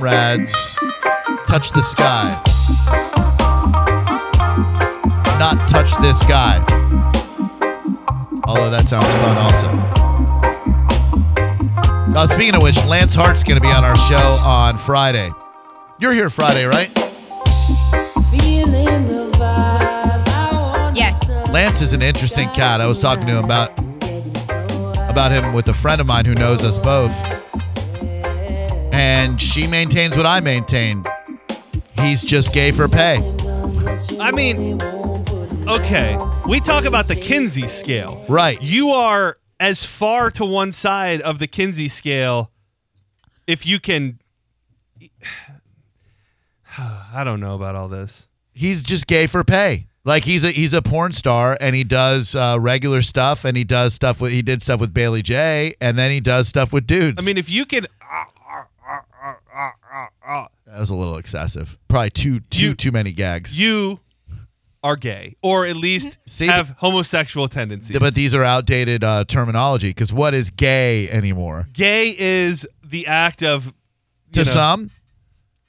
comrades touch the sky. Not touch this guy. Although that sounds fun also. Uh, speaking of which, Lance Hart's going to be on our show on Friday. You're here Friday, right? Yes. Lance is an interesting cat. I was talking to him about about him with a friend of mine who knows us both. And she maintains what I maintain. He's just gay for pay. I mean, okay. We talk about the Kinsey scale. Right. You are as far to one side of the Kinsey scale if you can. I don't know about all this. He's just gay for pay. Like he's a he's a porn star and he does uh, regular stuff and he does stuff with he did stuff with Bailey Jay and then he does stuff with dudes. I mean, if you can. That was a little excessive. Probably too too You- too many gags. You are gay, or at least See, have homosexual tendencies. but these are outdated uh, terminology because what is gay anymore? gay is the act of. you to know- some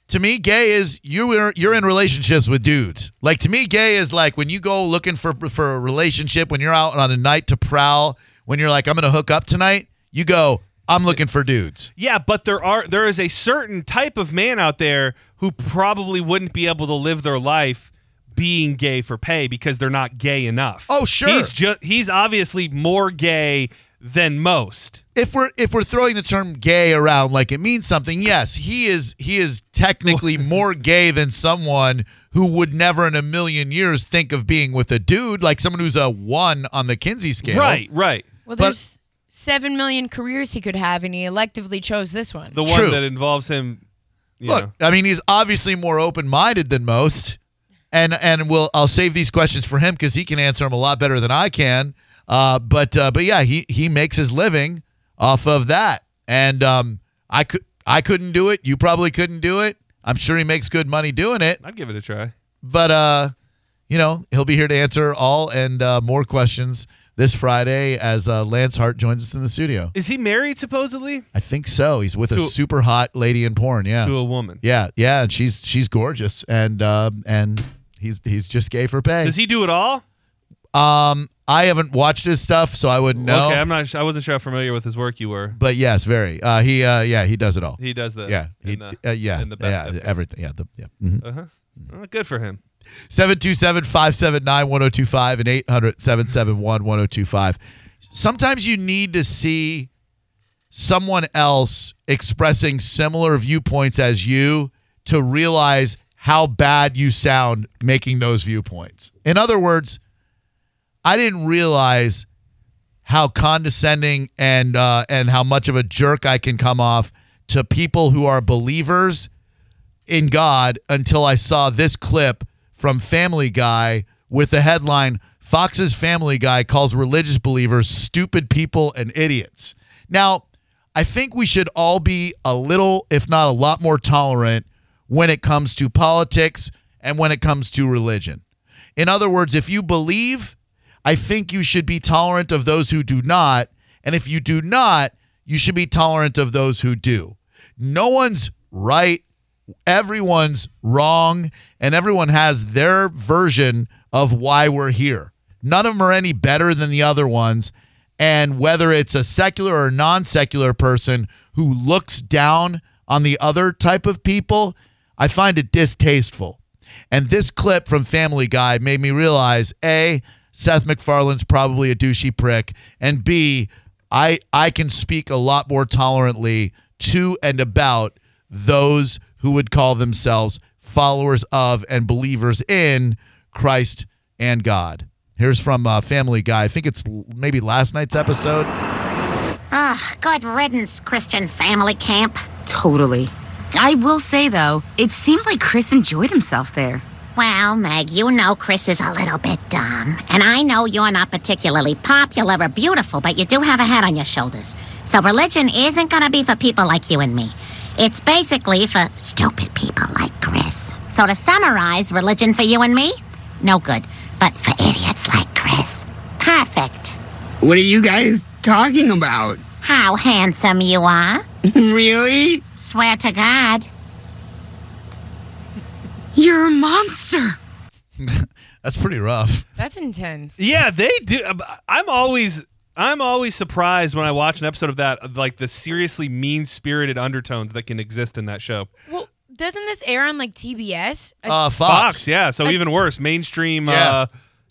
to me gay is you are you're in relationships with dudes like to me gay is like when you go looking for for a relationship when you're out on a night to prowl when you're like i'm gonna hook up tonight you go i'm looking for dudes Yeah, but there are there is a certain type of man out there who probably wouldn't be able to live their life being gay for pay because they're not gay enough. Oh, sure. He's just he's obviously more gay than most. if we're if we're throwing the term gay around like it means something yes he is he is technically more gay than someone who would never in a million years think of being with a dude like someone who's a one on the kinsey scale Right, right. Well, But- there's seven million careers he could have, and he electively chose this one. The one True. that involves him you Look, know. I mean, he's obviously more open-minded than most, and and we'll I'll save these questions for him because he can answer them a lot better than I can. Uh, but uh, but yeah, he he makes his living off of that, and um, I could I couldn't do it. You probably couldn't do it. I'm sure he makes good money doing it, I'd give it a try. but uh, you know, he'll be here to answer all and uh, more questions this Friday as uh, Lance Hart joins us in the studio. Is he married supposedly I think so. He's with a super hot lady in porn. Yeah. to a woman? Yeah, yeah, and she's she's gorgeous, and um, and he's he's just gay for pay. Does he do it all? um, I haven't watched his stuff, so I wouldn't know. Okay, I'm not. I wasn't sure how familiar with his work you were. but yes, very. Uh, he uh, yeah, he does it all. He does the yeah, he, in the, uh, yeah, yeah, everything. Yeah, the, yeah. Mm-hmm. Uh-huh. Oh, good for him. 727-579-1025 and 800-771-1025. Sometimes you need to see someone else expressing similar viewpoints as you to realize how bad you sound making those viewpoints. In other words, I didn't realize how condescending and uh, and how much of a jerk I can come off to people who are believers in God until I saw this clip from Family Guy with the headline Fox's Family Guy calls religious believers stupid people and idiots. Now, I think we should all be a little, if not a lot more tolerant when it comes to politics and when it comes to religion. In other words, if you believe, I think you should be tolerant of those who do not. And if you do not, you should be tolerant of those who do. No one's right everyone's wrong and everyone has their version of why we're here. None of them are any better than the other ones. And whether it's a secular or non secular person who looks down on the other type of people, I find it distasteful. And this clip from Family Guy made me realize A, Seth MacFarlane's probably a douchey prick, and B, I, I can speak a lot more tolerantly to and about those who would call themselves followers of and believers in Christ and God. Here's from uh, Family Guy. I think it's maybe last night's episode. Ah, good riddance, Christian family camp. Totally. I will say, though, it seemed like Chris enjoyed himself there. Well, Meg, you know Chris is a little bit dumb. And I know you're not particularly popular or beautiful, but you do have a head on your shoulders. So religion isn't gonna be for people like you and me. It's basically for stupid people like Chris. So to summarize, religion for you and me? No good. But for idiots like Chris, perfect. What are you guys talking about? How handsome you are. really? Swear to God. You're a monster. That's pretty rough. That's intense. Yeah, they do. I'm always I'm always surprised when I watch an episode of that, like the seriously mean spirited undertones that can exist in that show. Well, doesn't this air on like TBS? A- Uh, Fox. Fox, yeah. So even worse, mainstream, Yeah. uh,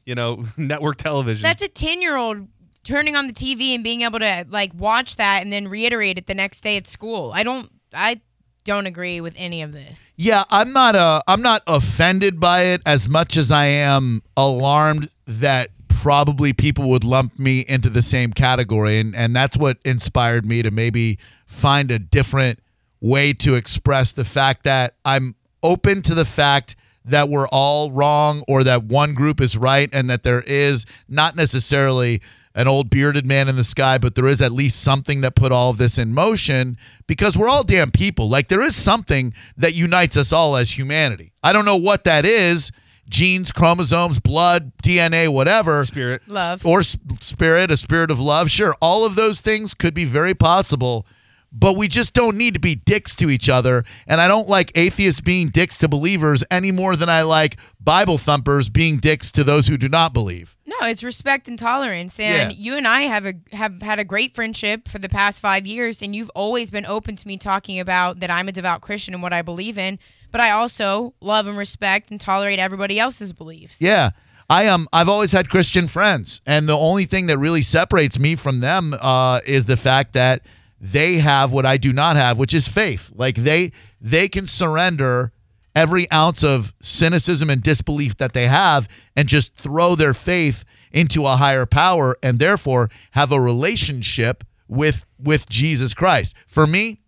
you know, network television. That's a 10 year old turning on the TV and being able to like watch that and then reiterate it the next day at school. I don't, I don't agree with any of this. Yeah, I'm not uh I'm not offended by it as much as I am alarmed that probably people would lump me into the same category and and that's what inspired me to maybe find a different way to express the fact that I'm open to the fact that we're all wrong or that one group is right and that there is not necessarily an old bearded man in the sky, but there is at least something that put all of this in motion because we're all damn people. Like there is something that unites us all as humanity. I don't know what that is genes, chromosomes, blood, DNA, whatever. Spirit. Love. Or spirit, a spirit of love. Sure, all of those things could be very possible, but we just don't need to be dicks to each other. And I don't like atheists being dicks to believers any more than I like Bible thumpers being dicks to those who do not believe. No, it's respect and tolerance. And Yeah. you and I have a have had a great friendship for the past five years, and you've always been open to me talking about that I'm a devout Christian and what I believe in. But I also love and respect and tolerate everybody else's beliefs. Yeah. I um I've always had Christian friends, and the only thing that really separates me from them uh, is the fact that they have what I do not have, which is faith. Like they they can surrender every ounce of cynicism and disbelief that they have and just throw their faith into a higher power and therefore have a relationship with with Jesus Christ. For me,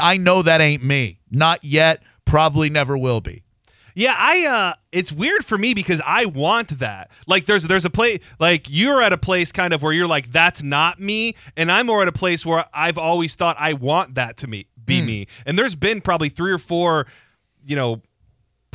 I know that ain't me. Not yet, probably never will be. Yeah, I uh it's weird for me because I want that. Like there's there's a place like you're at a place kind of where you're like that's not me and I'm more at a place where I've always thought I want that to me be me. And there's been probably 3 or 4 you know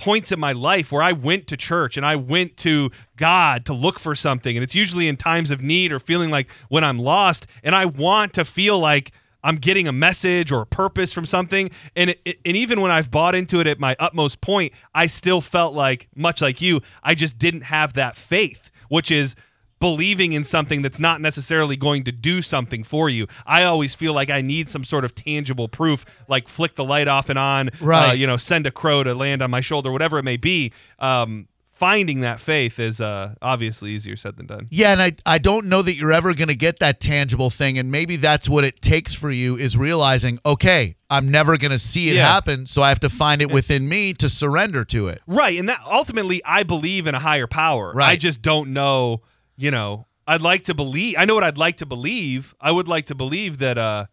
points in my life where I went to church and I went to God to look for something. And it's usually in times of need or feeling like when I'm lost and I want to feel like I'm getting a message or a purpose from something. And it, and even when I've bought into it at my utmost point I still felt like much like you I just didn't have that faith which is believing in something that's not necessarily going to do something for you. I always feel like I need some sort of tangible proof, like flick the light off and on, Right. uh, you know, send a crow to land on my shoulder, whatever it may be. Um, finding that faith is uh, obviously easier said than done. Yeah, and I I don't know that you're ever going to get that tangible thing and maybe that's what it takes for you is realizing, okay, I'm never going to see it Yeah. happen, so I have to find it within me to surrender to it. Right, and that ultimately, I believe in a higher power. Right, I just don't know. You know, I'd like to believe. I know what I'd like to believe. I would like to believe that, uh,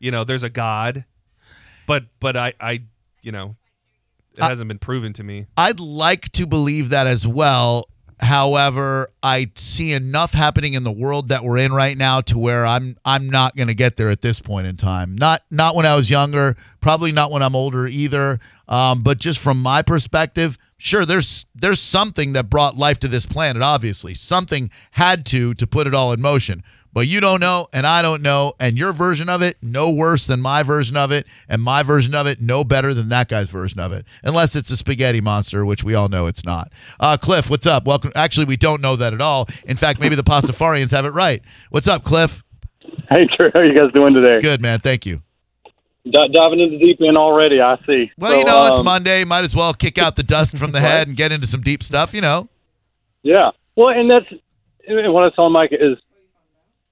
you know, there's a God, but but I I you know, it I- hasn't been proven to me. I'd like to believe that as well. However, I see enough happening in the world that we're in right now to where I'm I'm not going to get there at this point in time. Not not when I was younger, probably not when I'm older either. Um, but just from my perspective, sure, there's there's something that brought life to this planet. Obviously, something had to to put it all in motion. But you don't know, and I don't know, and your version of it no worse than my version of it, and my version of it no better than that guy's version of it, unless it's a spaghetti monster, which we all know it's not. Uh, Cliff, what's up? Welcome. Actually, we don't know that at all. In fact, maybe the Pastafarians have it right. What's up, Cliff? Hey, Drew, how are you guys doing today? Good man, thank you. D- diving into deep end already, I see. Well, So, you know, it's um, Monday. Might as well kick out the dust from the head and get into some deep stuff. You know. Yeah. Well, and that's and what I was telling Mike is,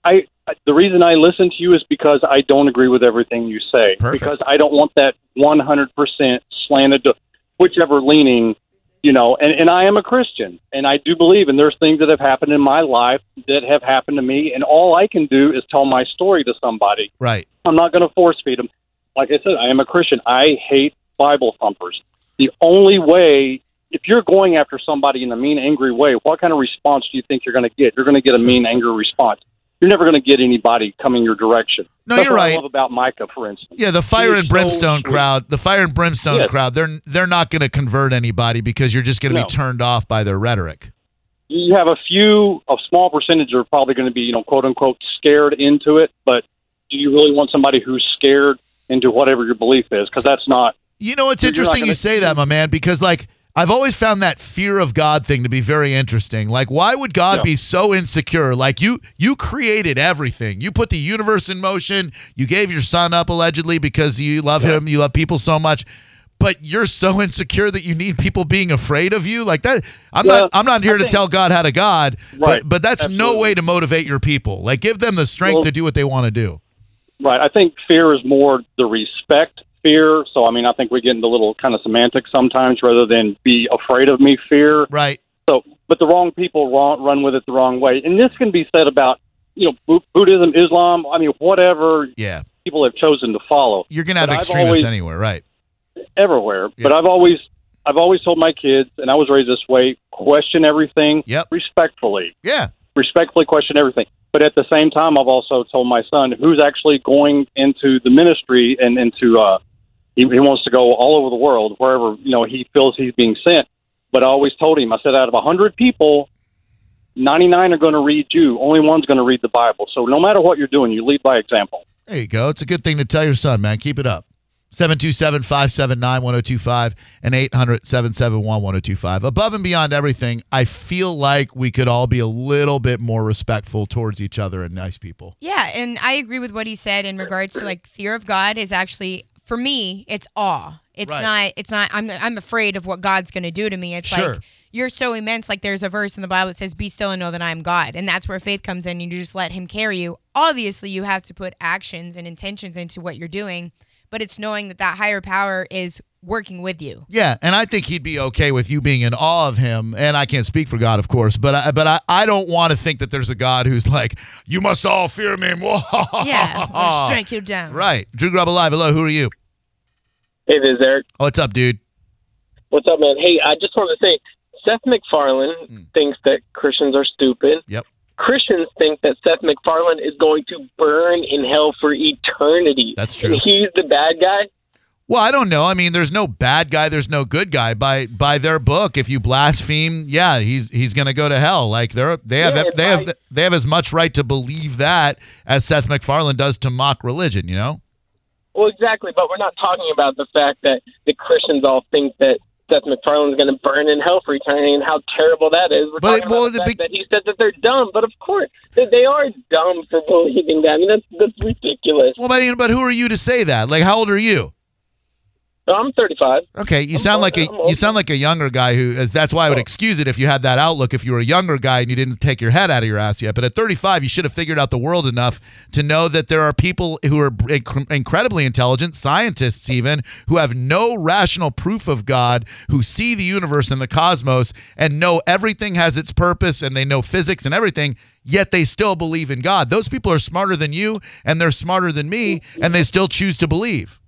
I the reason I listen to you is because I don't agree with everything you say. Perfect. Because I don't want that one hundred percent slanted to whichever leaning, you know. And and I am a Christian, and I do believe, and there's things that have happened in my life that have happened to me, and all I can do is tell my story to somebody. Right. I'm not going to force feed them. Like I said, I am a Christian. I hate Bible thumpers. The only way, if you're going after somebody in a mean, angry way, what kind of response do you think you're going to get? You're going to get a mean, angry response. You're never going to get anybody coming your direction. No, That's you're what right. I love about Micah, for instance. Yeah, the fire and brimstone so crowd, the fire and brimstone Yes. crowd, they're they're not going to convert anybody because you're just going to No. be turned off by their rhetoric. You have a few, a small percentage are probably going to be, you know, quote unquote, scared into it. But do you really want somebody who's scared into whatever your belief is? Because that's not You know, it's interesting gonna- you say that, my man, because like I've always found that fear of God thing to be very interesting. Like, why would God Yeah. be so insecure? Like you, you created everything. You put the universe in motion. You gave your son up allegedly because you love him. You love people so much, but you're so insecure that you need people being afraid of you. Like that. I'm Well, not. I'm not here I to think- tell God how to God. Right. But, but that's no way to motivate your people. Like, give them the strength Well- to do what they want to do. Right. I think fear is more the respect fear. So I mean, I think we get into a little kind of semantics sometimes rather than be afraid of me fear. Right. So, but the wrong people wrong, run with it the wrong way, and this can be said about you know Buddhism, Islam. I mean, whatever Yeah. people have chosen to follow You're gonna have But extremists always- anywhere. Right. everywhere. Yeah. But I've always I've always told my kids, and I was raised this way: question everything Yep. respectfully. Yeah. respectfully question everything. But at the same time, I've also told my son who's actually going into the ministry and into uh, he, he wants to go all over the world wherever you know he feels he's being sent. But I always told him, I said, out of a hundred people, ninety nine are going to read you. Only one's going to read the Bible. So no matter what you're doing, you lead by example. There you go. It's a good thing to tell your son, man. Keep it up. 727 579 1025 and 800 771 1025. Above and beyond everything, I feel like we could all be a little bit more respectful towards each other and nice people. Yeah, and I agree with what he said in regards to like fear of God is actually for me, it's awe. It's Right. not it's not I'm I'm afraid of what God's going to do to me. It's Sure. like you're so immense like there's a verse in the Bible that says be still and know that I am God. And that's where faith comes in. You just let him carry you. Obviously, you have to put actions and intentions into what you're doing, but it's knowing that that higher power is working with you. Yeah, and I think he'd be okay with you being in awe of him. And I can't speak for God, of course, but I, but I, I don't want to think that there's a God who's like, you must all fear me. Yeah, we'll strike you down. Right. Drew Garabo Live. Hello, who are you? Hey, this is Eric. Oh, what's up, dude? What's up, man? Hey, I just wanted to say Seth MacFarlane Mm. thinks that Christians are stupid. Yep. Christians think that Seth MacFarlane is going to burn in hell for eternity. That's true. And he's the bad guy. Well, I don't know. I mean, there's no bad guy, there's no good guy. By by their book, if you blaspheme, yeah, he's he's going to go to hell. Like they're they have Yeah, they have they have as much right to believe that as Seth MacFarlane does to mock religion, you know? Well, exactly. But we're not talking about the fact that the Christians all think that Seth MacFarlane is going to burn in hell for eternity and how terrible that is. We're But it- well, the big- that he said that they're dumb. But of course, they, they are dumb for believing that. I mean, that's that's ridiculous. Well, but, but who are you to say that? Like how old are you? I'm 35. Okay, you I'm sound old- like a you sound like a younger guy who is that's why I would Oh. excuse it if you had that outlook if you were a younger guy and you didn't take your head out of your ass yet. But at 35, you should have figured out the world enough to know that there are people who are inc- incredibly intelligent, scientists even, who have no rational proof of God, who see the universe and the cosmos and know everything has its purpose and they know physics and everything. Yet they still believe in God. Those people are smarter than you, and they're smarter than me, and they still choose to believe.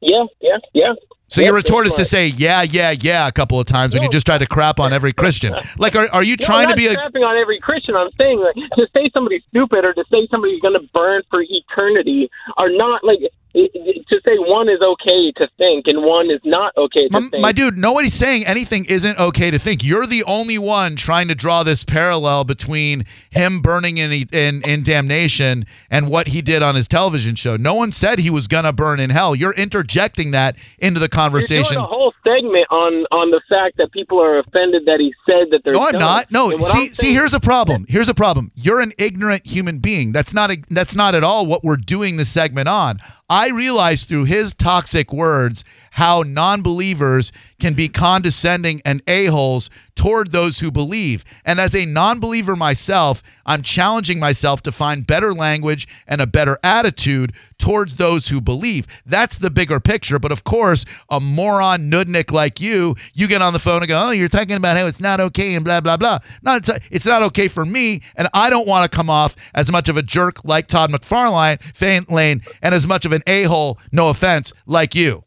Yeah, yeah, yeah. So Yeah, your retort is to say yeah, yeah, yeah a couple of times when you just try to crap on every Christian. Like, are, are you No, trying to be a? crapping on every Christian. I'm saying like to say somebody's stupid or to say somebody's going to burn for eternity are not like it, it- to say one is okay to think and one is not okay to My, think. my dude, nobody's saying anything isn't okay to think. You're the only one trying to draw this parallel between him burning in in, in damnation and what he did on his television show. No one said he was gonna burn in hell. You're interjecting that into the You're conversation. doing a whole segment on on the fact that people are offended that he said that they're. No, I'm not. No, see, see, here's a problem. Here's a problem. You're an ignorant human being. That's not a, that's not at all what we're doing this segment on. I realized through his toxic words how non-believers can be condescending and a-holes toward those who believe. And as a non-believer myself, I'm challenging myself to find better language and a better attitude towards those who believe. That's the bigger picture. But of course, a moron nudnik like you, you get on the phone and go, "Oh, you're talking about how it's not okay and blah blah blah." No, it's, not okay for me, and I don't want to come off as much of a jerk like Todd McFarlane, Lane, and as much of an a-hole, no offense, like you.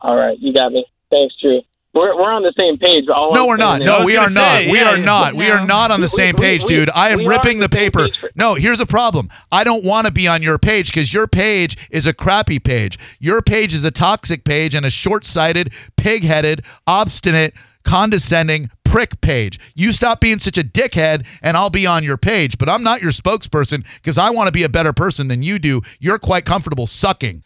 All right, you got me. Thanks, Drew. We're we're on the same page. All No, we're not. No, we are gonna not. say, we yeah, are yeah. not. We are not on the same we- page, we- dude. I am ripping the the paper. for- No, here's the problem. I don't want to be on your page because your page is a crappy page. Your page is a toxic page and a short-sighted, pig-headed, obstinate, condescending prick page. You stop being such a dickhead and I'll be on your page. But I'm not your spokesperson because I want to be a better person than you do. You're quite comfortable sucking.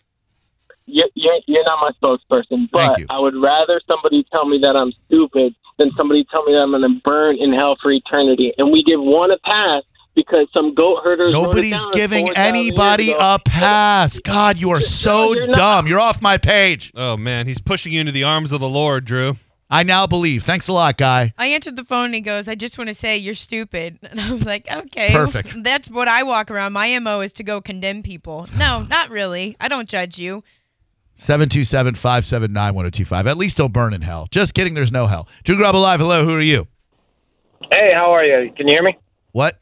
You're, you're, you're not my spokesperson, but. I would rather somebody tell me that I'm stupid than somebody tell me that I'm going to burn in hell for eternity. And we give one a pass because some goat herders. Nobody's down giving 4,000 anybody a pass. God, you are so you're dumb. You're off my page. Oh man, he's pushing you into the arms of the Lord, Drew. I now believe. Thanks a lot, guy. I answered the phone and he goes, I just want to say you're stupid. And I was like, okay. Perfect. That's what I walk around. My MO is to go condemn people. No, not really. I don't judge you. 727 579 1025. At least don't burn in hell. Just kidding. There's no hell. Drew Garabo Live. Hello. Who are you? Hey, how are you? Can you hear me? What?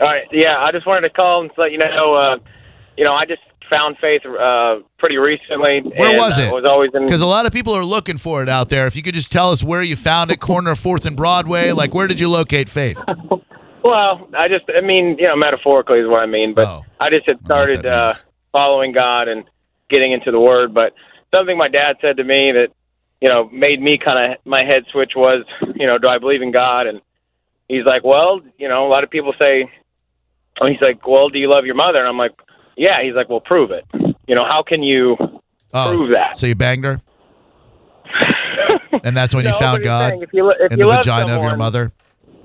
All right. Yeah, I just wanted to call and let you know. Uh, you know, I just found faith uh, pretty recently. Where and, was uh, it? was always in. Because a lot of people are looking for it out there. If you could just tell us where you found it, corner of 4th and Broadway, like where did you locate faith? Well, I just, I mean, you know, metaphorically is what I mean. But Oh. I just had I don't know what started uh, following God and getting into the Word. But something my dad said to me that, you know, made me kind of my head switch was, you know, do I believe in God? And he's like, well, you know, a lot of people say, and he's like, well, do you love your mother? And I'm like, yeah. He's like, well, prove it. You know, how can you Oh, prove that? so you banged her? And that's when you found God saying If you, if in you the love vagina of your mother?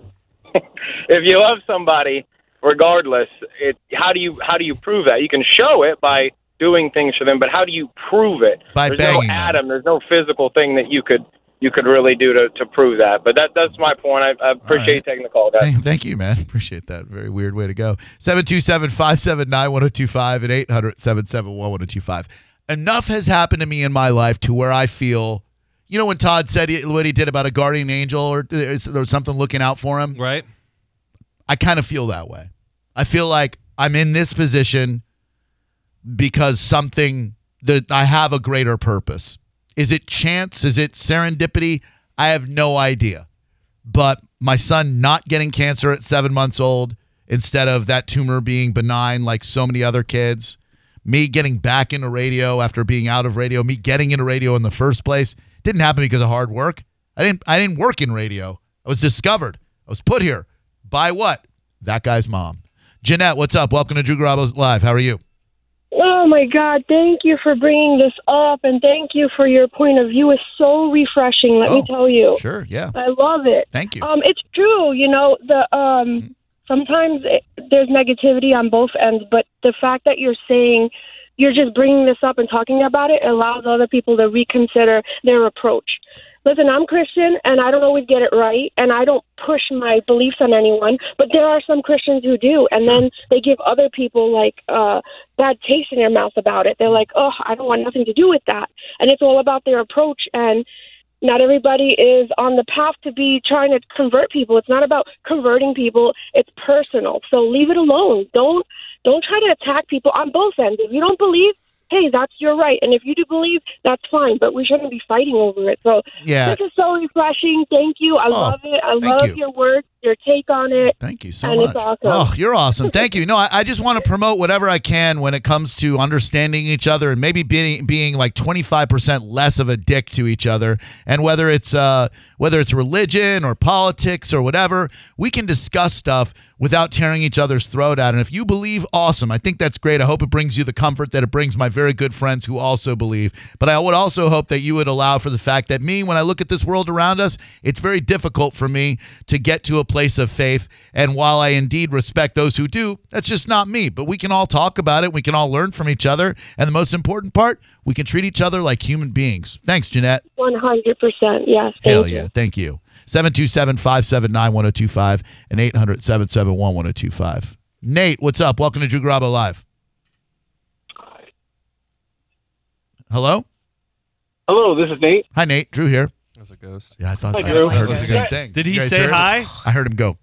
if you love somebody, regardless, it how do you how do you prove that? You can show it by doing things for them, but how do you prove it? By there's banging no them. atom, there's no physical thing that you could you could really do to, to prove that. But that that's my point. I, I appreciate right. you taking the call, guys. Thank, thank you, man. Appreciate that. Very weird way to go. 727 579 1025 and 800 771 1025. Enough has happened to me in my life to where I feel, you know, when Todd said he, what he did about a guardian angel or there's there was something looking out for him, Right? I kind of feel that way. I feel like I'm in this position because something that I have a greater purpose. Is it chance? Is it serendipity? I have no idea. But my son not getting cancer at seven months old instead of that tumor being benign like so many other kids, me getting back into radio after being out of radio, me getting into radio in the first place didn't happen because of hard work. I didn't I didn't work in radio. I was discovered. I was put here by what? That guy's mom. Jeanette, what's up? Welcome to Drew Garabo Live. How are you? Oh my God! Thank you for bringing this up, and thank you for your point of view. It's so refreshing. Let Oh, me tell you, Sure, yeah. I love it. Thank you. Um, it's true. You know, the um, sometimes it, there's negativity on both ends, but the fact that you're saying you're just bringing this up and talking about it allows other people to reconsider their approach. Listen, I'm Christian, and I don't always get it right, and I don't push my beliefs on anyone. But there are some Christians who do, and then they give other people like uh, bad taste in their mouth about it. They're like, "Oh, I don't want nothing to do with that," and it's all about their approach and not everybody is on the path to be trying to convert people. It's not about converting people. It's personal. So leave it alone. Don't don't try to attack people on both ends. If you don't believe, hey, that's your right. And if you do believe, that's fine. But we shouldn't be fighting over it. So Yeah. this is so refreshing. Thank you. I oh, love it. I Oh, love you. your words, your take on it. Thank you so and much. it's awesome. Oh, you're awesome. Thank you. No, I, I just want to promote whatever I can when it comes to understanding each other and maybe being being like 25% less of a dick to each other. And whether it's uh whether it's religion or politics or whatever, we can discuss stuff without tearing each other's throat out. And if you believe, awesome. I think that's great. I hope it brings you the comfort that it brings my very good friends who also believe. But I would also hope that you would allow for the fact that me, when I look at this world around us, it's very difficult for me to get to a place of faith. And while I indeed respect those who do, that's just not me. But we can all talk about it. We can all learn from each other. And the most important part, we can treat each other like human beings. Thanks, Jeanette. One hundred percent. Yes. Thank Hell you. Thank you. 727 579 1025 and 800 771 1025. Nate, what's up? Welcome to Drew Garabo Live. Hello? Hello, this is Nate. Hi, Nate. Drew here. That's a ghost. Yeah, I thought Hi, I, Drew. I heard the same thing. Did he You guys say heard it? hi? I heard him go.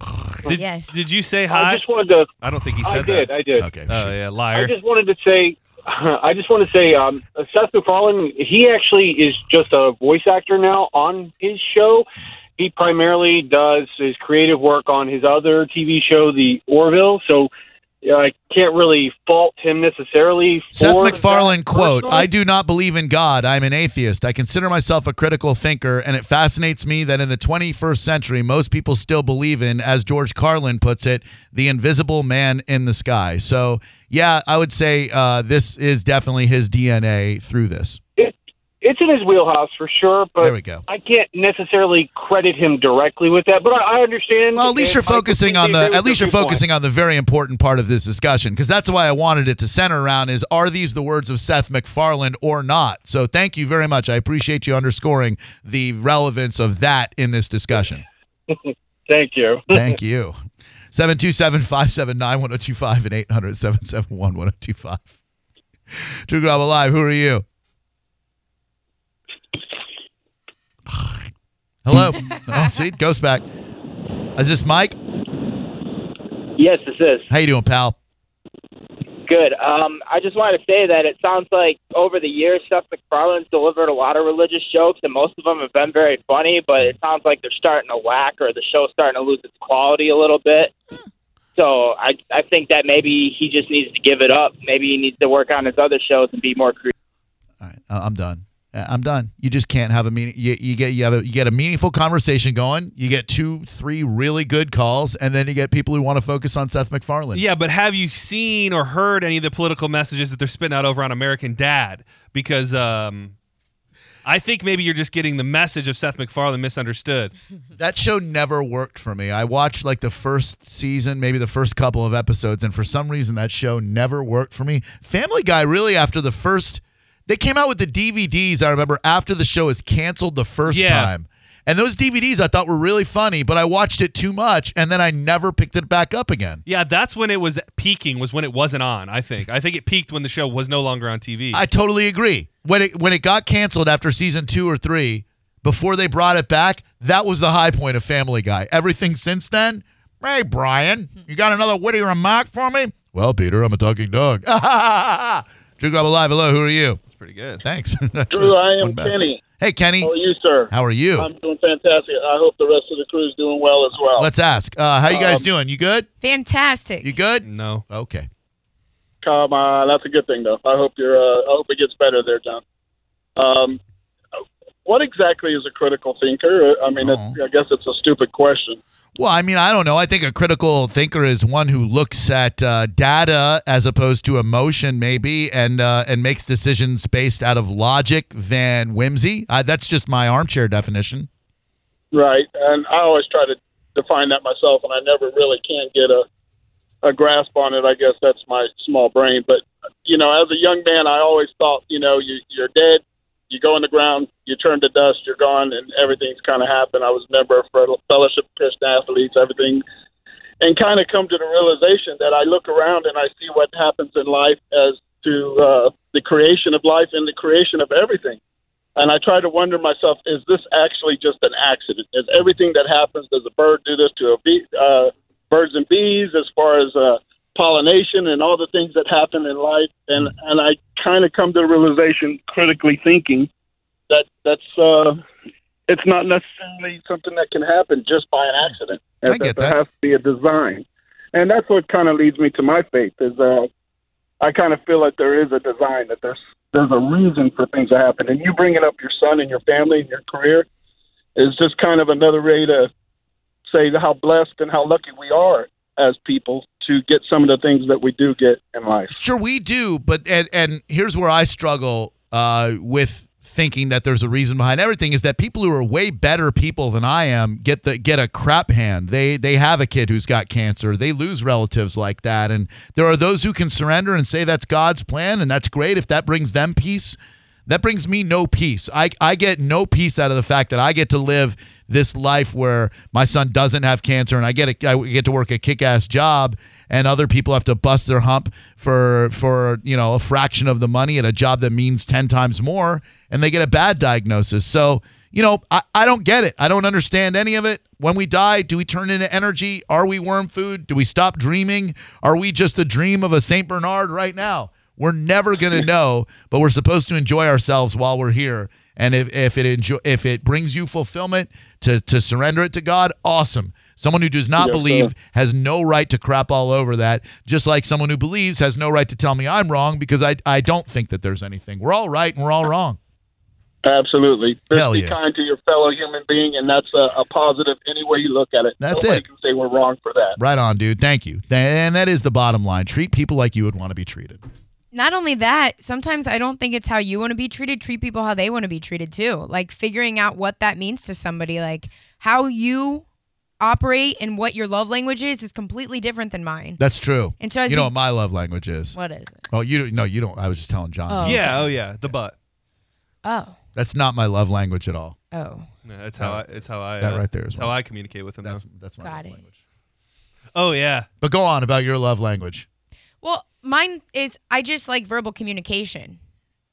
Did, Yes. Did you say hi? I hi? just wanted to. I don't think he said I did. that. I did. Okay. Oh shit. yeah, I liar. just wanted to say. I just want to say, um, Seth MacFarlane. He actually is just a voice actor now on his show. He primarily does his creative work on his other TV show, The Orville. So yeah, I can't really fault him necessarily. Seth MacFarlane quote. I do not believe in God. I'm an atheist. I consider myself a critical thinker, and it fascinates me that in the 21st century, most people still believe in, as George Carlin puts it, the invisible man in the sky. So, yeah, I would say uh, this is definitely his DNA through this. It, it's in his wheelhouse for sure, but There we go. I can't necessarily credit him directly with that. But I, I understand. Well, at least you're focusing on the at least you're focusing on the very important part of this discussion because that's why I wanted it to center around is are these the words of Seth MacFarland or not? So thank you very much. I appreciate you underscoring the relevance of that in this discussion. Thank you. Thank you. 727-579-1025 and 800-771-1025. Drew Garabo Live, who are you? Hello. oh, see, it goes back. Is this Mike? Yes, this is. How you doing, pal? Good. Um, I just wanted to say that it sounds like over the years, Seth MacFarlane's delivered a lot of religious jokes, and most of them have been very funny. But it sounds like they're starting to whack, or the show's starting to lose its quality a little bit. So I, I think that maybe he just needs to give it up. Maybe he needs to work on his other shows and be more creative. All right, I'm done. Uh, I'm done. You just can't have a meaning. You, you get you have a, you get a meaningful conversation going. You get two, three really good calls, and then you get people who want to focus on Seth MacFarlane. Yeah, but have you seen or heard any of the political messages that they're spitting out over on American Dad? Because um, I think maybe you're just getting the message of Seth MacFarlane misunderstood. That show never worked for me. I watched like the first season, maybe the first couple of episodes, and for some reason that show never worked for me. Family Guy really after the first they came out with the DVDs, I remember after the show was canceled the first Yeah. time. And those DVDs I thought were really funny, but I watched it too much and then I never picked it back up again. Yeah, that's when it was peaking. Was when it wasn't on. I think. I think it peaked when the show was no longer on TV. I totally agree. When it when it got canceled after season two or three, before they brought it back, that was the high point of Family Guy. Everything since then, hey Brian, you got another witty remark for me? Well, Peter, I'm a talking dog. Drew Garabo Live, hello, who are you? That's pretty good. Thanks. Drew, I am Kenny. Hey Kenny, How are you, sir? how are you? I'm doing fantastic. I hope the rest of the crew's doing well as well. Let's ask. Uh, how you guys Um, doing? You good? Fantastic. You good? No. Okay. Come on, that's a good thing, though. I hope you're. Uh, I hope it gets better there, John. Um, what exactly is a critical thinker? I mean, it's, I guess it's a stupid question. Well, I mean, I don't know. I think a critical thinker is one who looks at uh, data as opposed to emotion, maybe, and uh, and makes decisions based out of logic than whimsy. Uh, that's just my armchair definition. Right, and I always try to define that myself, and I never really can get a a grasp on it. I guess that's my small brain. But you know, as a young man, I always thought, you know, you you're dead, you go in the ground, you turn to dust, you're gone, and everything's kind of happened. I was a member of Fel- Fellowship of Christian Athletes, everything, and kind of come to the realization that I look around and I see what happens in life as to uh, the creation of life and the creation of everything. And I try to wonder myself, is this actually just an accident? Is everything that happens, does a bird do this to a bee, uh, birds and bees as far as uh, pollination and all the things that happen in life? And, and I kind of come to the realization, critically thinking, that that's uh, it's not necessarily something that can happen just by an accident. I get there that. has to be a design. And that's what kind of leads me to my faith is uh, I kind of feel like there is a design that there's there's a reason for things to happen. And you bringing up your son and your family and your career is just kind of another way to say how blessed and how lucky we are as people to get some of the things that we do get in life. Sure, we do, but and and here's where I struggle uh, with thinking that there's a reason behind everything is that people who are way better people than I am get the get a crap hand. They they have a kid who's got cancer. They lose relatives like that, and there are those who can surrender and say that's God's plan, and that's great if that brings them peace. That brings me no peace. I, I get no peace out of the fact that I get to live this life where my son doesn't have cancer and I get a, I get to work a kick-ass job and other people have to bust their hump for for you know a fraction of the money at a job that means 10 times more and they get a bad diagnosis. So, you know, I, I don't get it. I don't understand any of it. When we die, do we turn into energy? Are we worm food? Do we stop dreaming? Are we just the dream of a St. Bernard right now? We're never going to know, but we're supposed to enjoy ourselves while we're here And if, if it enjoy, if it brings you fulfillment to to surrender it to God, awesome. Someone who does not Yes, believe sir. has no right to crap all over that. Just like someone who believes has no right to tell me I'm wrong because I I don't think that there's anything. We're all right and we're all wrong. Absolutely. Just Hell be yeah. kind to your fellow human being, and that's a, a positive any way you look at it. That's Nobody it. can say we're wrong for that. Right on, dude. Thank you. And that is the bottom line. Treat people like you would want to be treated. Not only that, sometimes I don't think it's how you want to be treated. Treat people how they want to be treated too. Like figuring out what that means to somebody. Like how you operate and what your love language is is completely different than mine. That's true. And so as you know we- what my love language is. What is it? Oh, you no, you don't. I was just telling John. Oh, yeah, oh yeah, the butt. Oh. That's not my love language at all. Oh. No, that's how I. It's how I. That uh, right there is that's how. I communicate with him. That's though. that's my Got love it. language. Oh yeah. But go on about your love language. Well, mine is I just like verbal communication.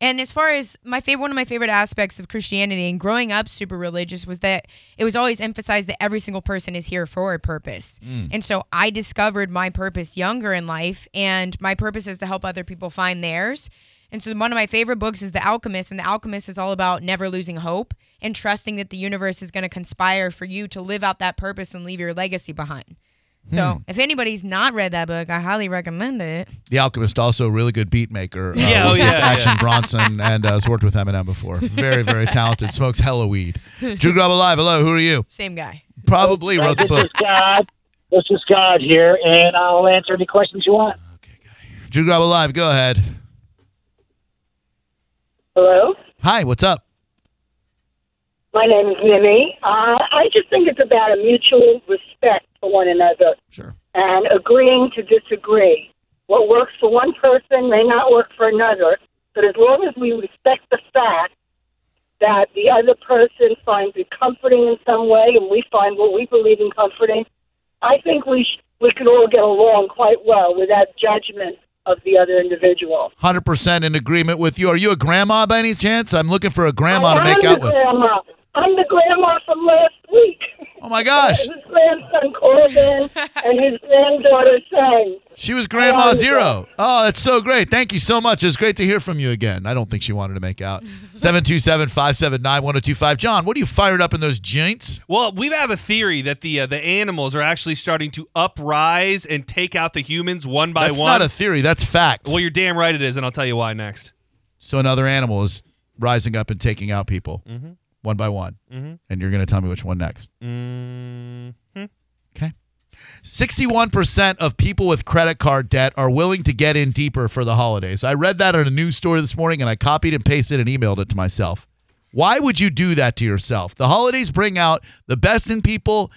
And as far as my favorite, one of my favorite aspects of Christianity and growing up super religious was that it was always emphasized that every single person is here for a purpose. Mm. And so I discovered my purpose younger in life, and my purpose is to help other people find theirs. And so one of my favorite books is The Alchemist, and The Alchemist is all about never losing hope and trusting that the universe is going to conspire for you to live out that purpose and leave your legacy behind. So Hmm. if anybody's not read that book, I highly recommend it. The Alchemist, also a really good beat maker. Uh, Yeah, oh, works with yeah, Action yeah. Bronson and uh, has worked with Eminem before. Very, very talented. Smokes hella weed. Drew Garabo Live. Hello, who are you? Same guy. Probably wrote the this book. is God. This is God here, and I'll answer any questions you want. Drew Garabo Live, go ahead. Hello, Hi, what's up? my name is Mimi. Uh, I just think it's about a mutual respect for one another. Sure. And agreeing to disagree. What works for one person may not work for another, but as long as we respect the fact that the other person finds it comforting in some way, and we find what we believe in comforting, I think we sh- we can all get along quite well without judgment of the other individual. 100% in agreement with you. Are you a grandma by any chance? I'm looking for a grandma to I'm make out with. Grandma. I'm the grandma from last week. Oh my gosh. his grandson and his granddaughter sang. She was Grandma Um, Zero. Oh, that's so great. Thank you so much. It's great to hear from you again. I don't think she wanted to make out. 727 579 1025. John, what are you fired up in those joints? Well, we have a theory that the uh, the animals are actually starting to uprise and take out the humans one by That's one. That's not a theory. That's fact. well, you're damn right it is, and I'll tell you why next. So another animal is rising up and taking out people Mhm. one by one. Mhm. And you're going to tell me which one next. Mm-hmm. Okay. 61% of people with credit card debt are willing to get in deeper for the holidays. I read that in a news story this morning and I copied and pasted and emailed it to myself. Why would you do that to yourself? The holidays bring out the best in people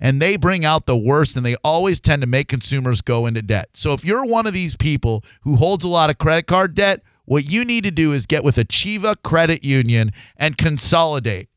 and they bring out the worst and they always tend to make consumers go into debt. So if you're one of these people who holds a lot of credit card debt, what you need to do is get with Achieva Credit Union and consolidate.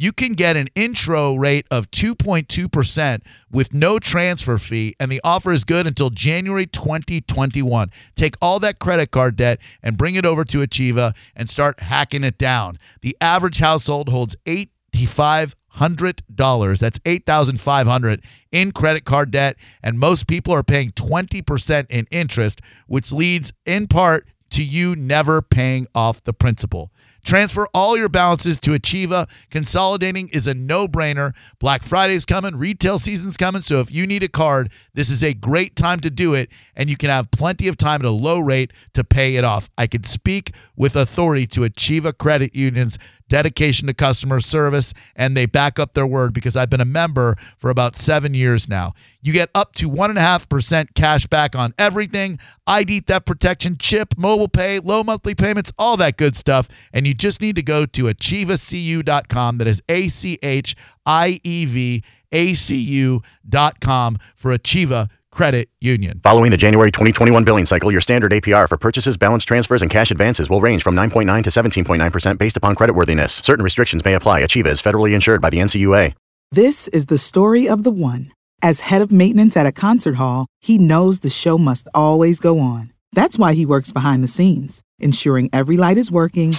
You can get an intro rate of 2.2% with no transfer fee, and the offer is good until January 2021. Take all that credit card debt and bring it over to Achieva and start hacking it down. The average household holds $8,500. That's $8,500 in credit card debt, and most people are paying 20% in interest, which leads in part to you never paying off the principal. Transfer all your balances to Achieva. Consolidating is a no-brainer. Black Friday's coming, retail season's coming, so if you need a card, this is a great time to do it and you can have plenty of time at a low rate to pay it off. I can speak with authority to Achieva Credit Union's dedication to customer service and they back up their word because I've been a member for about 7 years now. You get up to 1.5% cash back on everything ID theft protection, chip, mobile pay, low monthly payments, all that good stuff. And you just need to go to achievacu.com. That is A C H I E V A C U.com for Achieva Credit Union. Following the January 2021 billing cycle, your standard APR for purchases, balance transfers, and cash advances will range from 9.9 to 17.9% based upon creditworthiness. Certain restrictions may apply. Achieva is federally insured by the NCUA. This is the story of the one. As head of maintenance at a concert hall, he knows the show must always go on. That's why he works behind the scenes, ensuring every light is working,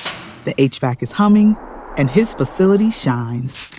the HVAC is humming, and his facility shines.